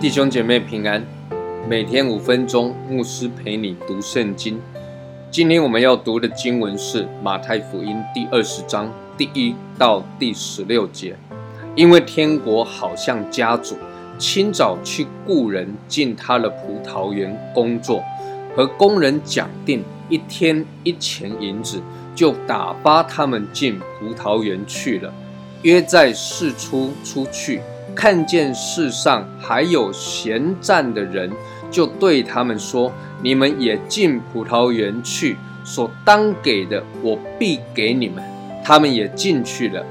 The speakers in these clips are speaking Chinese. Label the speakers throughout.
Speaker 1: 弟兄姐妹平安，每天五分钟，牧师陪你读圣经。今天我们要读的经文是马太福音第二十章第一到第十六节。因为天国好像家主，清早去雇人进他的葡萄园工作，和工人讲定一天一钱银子，就打发他们进葡萄园去了。约在四出出去。看见世上还有闲站的人，就对他们说：“你们也进葡萄园去，所当给的，我必给你们。”他们也进去了。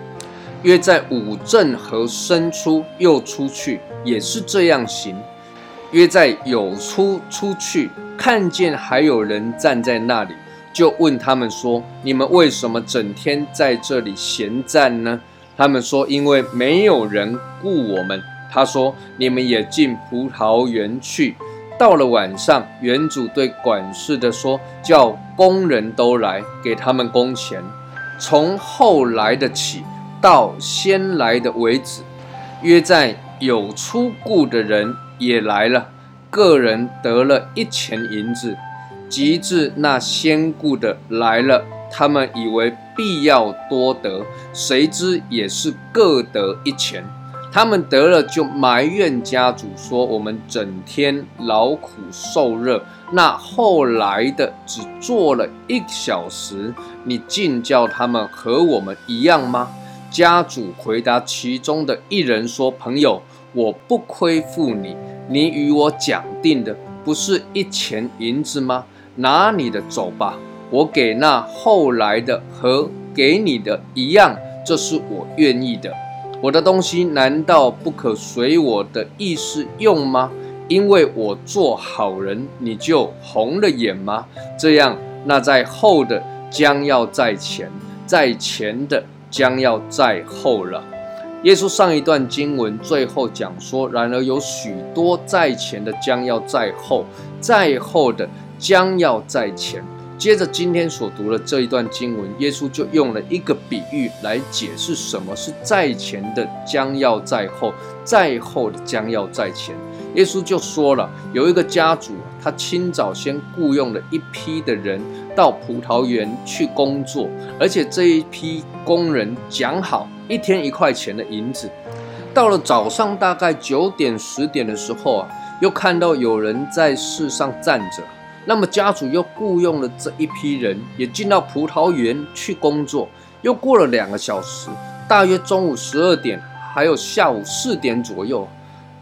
Speaker 1: 约在五正和申出又出去，也是这样行。约在有出出去，看见还有人站在那里，就问他们说：“你们为什么整天在这里闲站呢？”他们说：“因为没有人雇我们。”他说：“你们也进葡萄园去。”到了晚上，园主对管事的说：“叫工人都来，给他们工钱，从后来的起到先来的为止。”约在有出故的人也来了，个人得了一钱银子。及至那先故的来了。他们以为必要多得，谁知也是各得一钱。他们得了就埋怨家主说：“我们整天劳苦受热，那后来的只做了一小时，你竟叫他们和我们一样吗？”家主回答其中的一人说：“朋友，我不亏负你，你与我讲定的不是一钱银子吗？拿你的走吧。”我给那后来的和给你的一样，这是我愿意的。我的东西难道不可随我的意思用吗？因为我做好人，你就红了眼吗？这样，那在后的将要在前，在前的将要在后了。耶稣上一段经文最后讲说：然而有许多在前的将要在后，在后的将要在前。接着今天所读的这一段经文，耶稣就用了一个比喻来解释什么是在前的将要在后，在后的将要在前。耶稣就说了，有一个家主，他清早先雇佣了一批的人到葡萄园去工作，而且这一批工人讲好一天一块钱的银子。到了早上大概九点十点的时候啊，又看到有人在世上站着。那么家主又雇佣了这一批人，也进到葡萄园去工作。又过了两个小时，大约中午十二点，还有下午四点左右，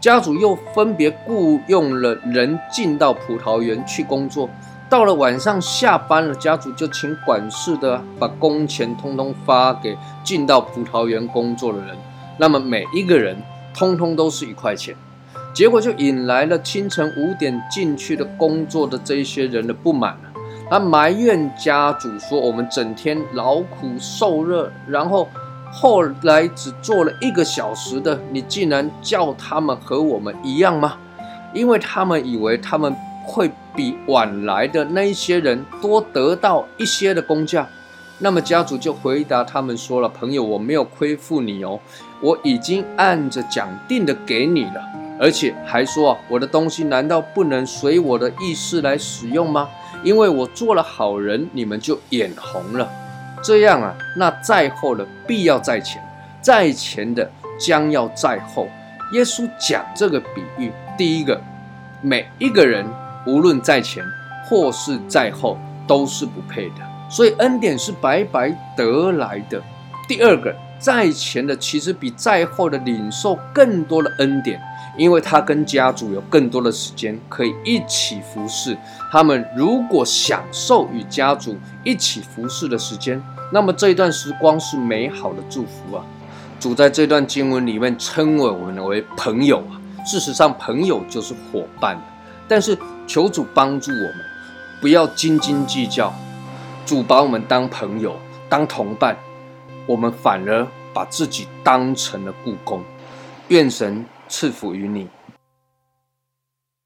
Speaker 1: 家主又分别雇佣了人进到葡萄园去工作。到了晚上下班了，家主就请管事的把工钱通通发给进到葡萄园工作的人。那么每一个人通通都是一块钱。结果就引来了清晨五点进去的工作的这些人的不满了，他埋怨家主说：“我们整天劳苦受热，然后后来只做了一个小时的，你竟然叫他们和我们一样吗？因为他们以为他们会比晚来的那一些人多得到一些的工价。那么家主就回答他们说了：朋友，我没有亏负你哦，我已经按着讲定的给你了。”而且还说啊，我的东西难道不能随我的意思来使用吗？因为我做了好人，你们就眼红了。这样啊，那在后的必要在前，在前的将要在后。耶稣讲这个比喻，第一个，每一个人无论在前或是在后，都是不配的，所以恩典是白白得来的。第二个，在前的其实比在后的领受更多的恩典。因为他跟家族有更多的时间可以一起服侍，他们如果享受与家族一起服侍的时间，那么这一段时光是美好的祝福啊！主在这段经文里面称为我们为朋友啊，事实上朋友就是伙伴，但是求主帮助我们，不要斤斤计较，主把我们当朋友、当同伴，我们反而把自己当成了故宫。愿神。赐福于你。